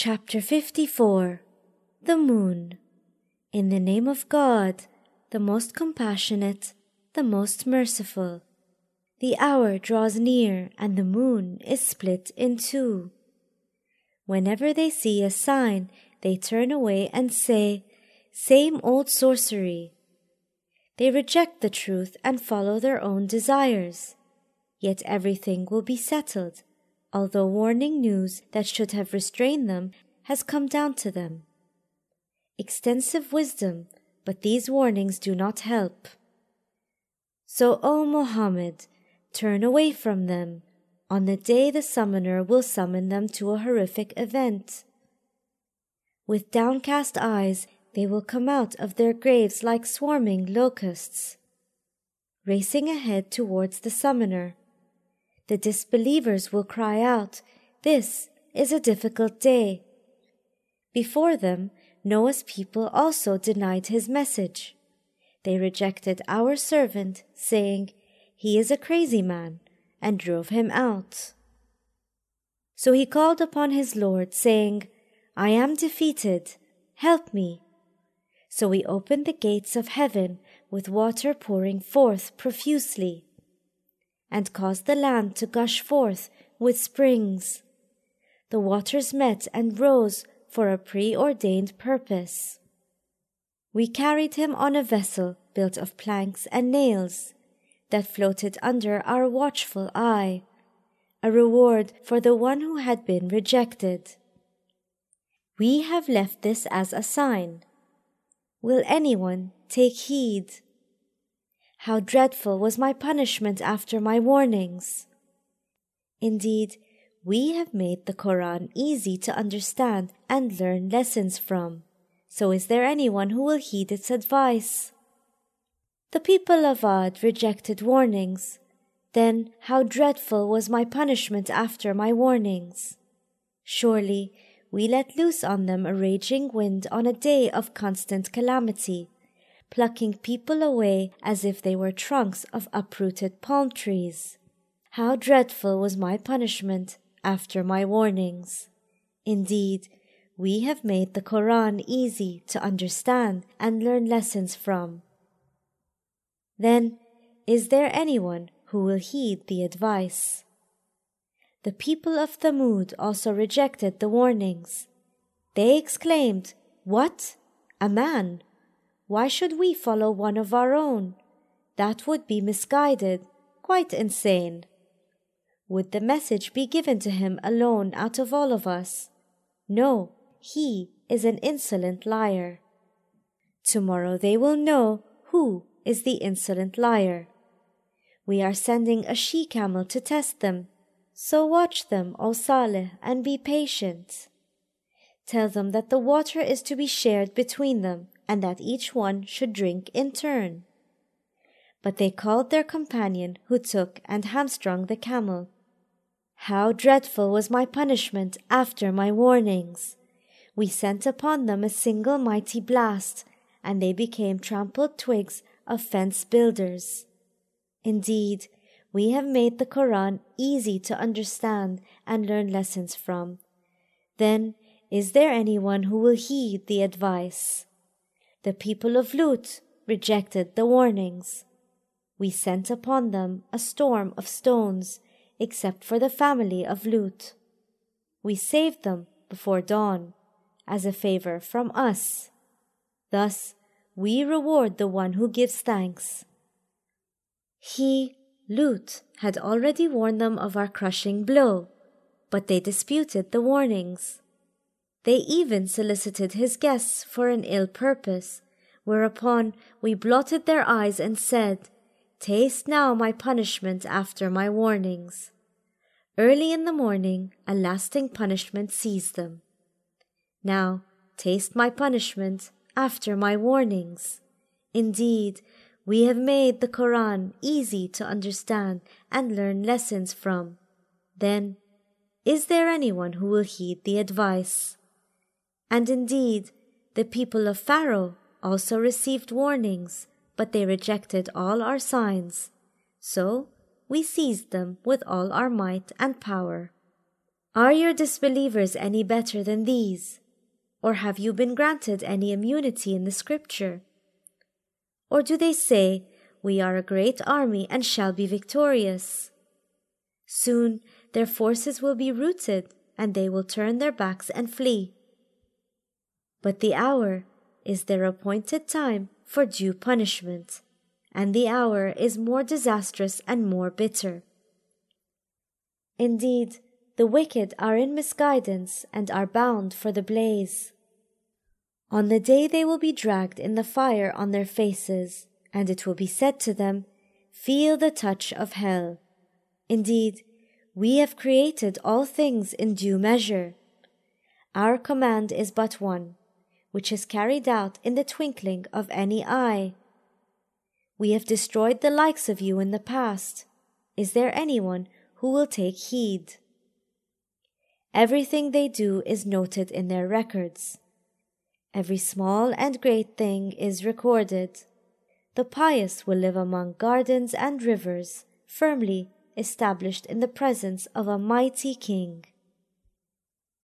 Chapter 54 The Moon In the name of God, the most compassionate, the most merciful. The hour draws near and the moon is split in two. Whenever they see a sign, they turn away and say, Same old sorcery. They reject the truth and follow their own desires. Yet everything will be settled, although warning news that should have restrained them has come down to them. Extensive wisdom, but these warnings do not help. So, O Muhammad, turn away from them on the day the summoner will summon them to a horrific event. With downcast eyes, they will come out of their graves like swarming locusts, racing ahead towards the summoner. The disbelievers will cry out, This is a difficult day. Before them, Noah's people also denied his message. They rejected our servant, saying, He is a crazy man and drove him out. So he called upon his Lord, saying, I am defeated, help me. So we opened the gates of heaven with water pouring forth profusely, and caused the land to gush forth with springs. The waters met and rose for a preordained purpose. We carried him on a vessel built of planks and nails that floated under our watchful eye, a reward for the one who had been rejected. We have left this as a sign. Will anyone take heed? How dreadful was my punishment after my warnings! Indeed, we have made the Koran easy to understand and learn lessons from. So is there anyone who will heed its advice? The people of Ad rejected warnings. Then how dreadful was my punishment after my warnings! Surely we let loose on them a raging wind on a day of constant calamity, plucking people away as if they were trunks of uprooted palm trees. How dreadful was my punishment after my warnings! Indeed, we have made the Koran easy to understand and learn lessons from. Then, is there anyone who will heed the advice? The people of Thamud also rejected the warnings. They exclaimed, What? A man? Why should we follow one of our own? That would be misguided, quite insane. Would the message be given to him alone out of all of us? No, he is an insolent liar. Tomorrow they will know who is the insolent liar. We are sending a she camel to test them, so watch them, O Saleh, and be patient. Tell them that the water is to be shared between them, and that each one should drink in turn. But they called their companion who took and hamstrung the camel. How dreadful was my punishment after my warnings! We sent upon them a single mighty blast, and they became trampled twigs of fence builders. Indeed, we have made the Koran easy to understand and learn lessons from. Then, is there anyone who will heed the advice? The people of Lut rejected the warnings. We sent upon them a storm of stones, except for the family of Lut. We saved them before dawn, as a favor from us. Thus, we reward the one who gives thanks. He, Lut, had already warned them of our crushing blow, but they disputed the warnings. They even solicited his guests for an ill purpose, whereupon we blotted their eyes and said, Taste now my punishment after my warnings. Early in the morning, a lasting punishment seized them. Now, taste my punishment after my warnings. Indeed, we have made the Koran easy to understand and learn lessons from. Then, is there anyone who will heed the advice? And indeed, the people of Pharaoh also received warnings, but they rejected all our signs. So we seized them with all our might and power. Are your disbelievers any better than these? Or have you been granted any immunity in the Scripture? Or do they say, We are a great army and shall be victorious? Soon their forces will be routed, and they will turn their backs and flee. But the hour is their appointed time for due punishment, and the hour is more disastrous and more bitter. Indeed, the wicked are in misguidance and are bound for the blaze. On the day they will be dragged in the fire on their faces, and it will be said to them, Feel the touch of hell. Indeed, we have created all things in due measure. Our command is but one, which is carried out in the twinkling of any eye. We have destroyed the likes of you in the past. Is there anyone who will take heed? Everything they do is noted in their records. Every small and great thing is recorded. The pious will live among gardens and rivers, firmly established in the presence of a mighty king.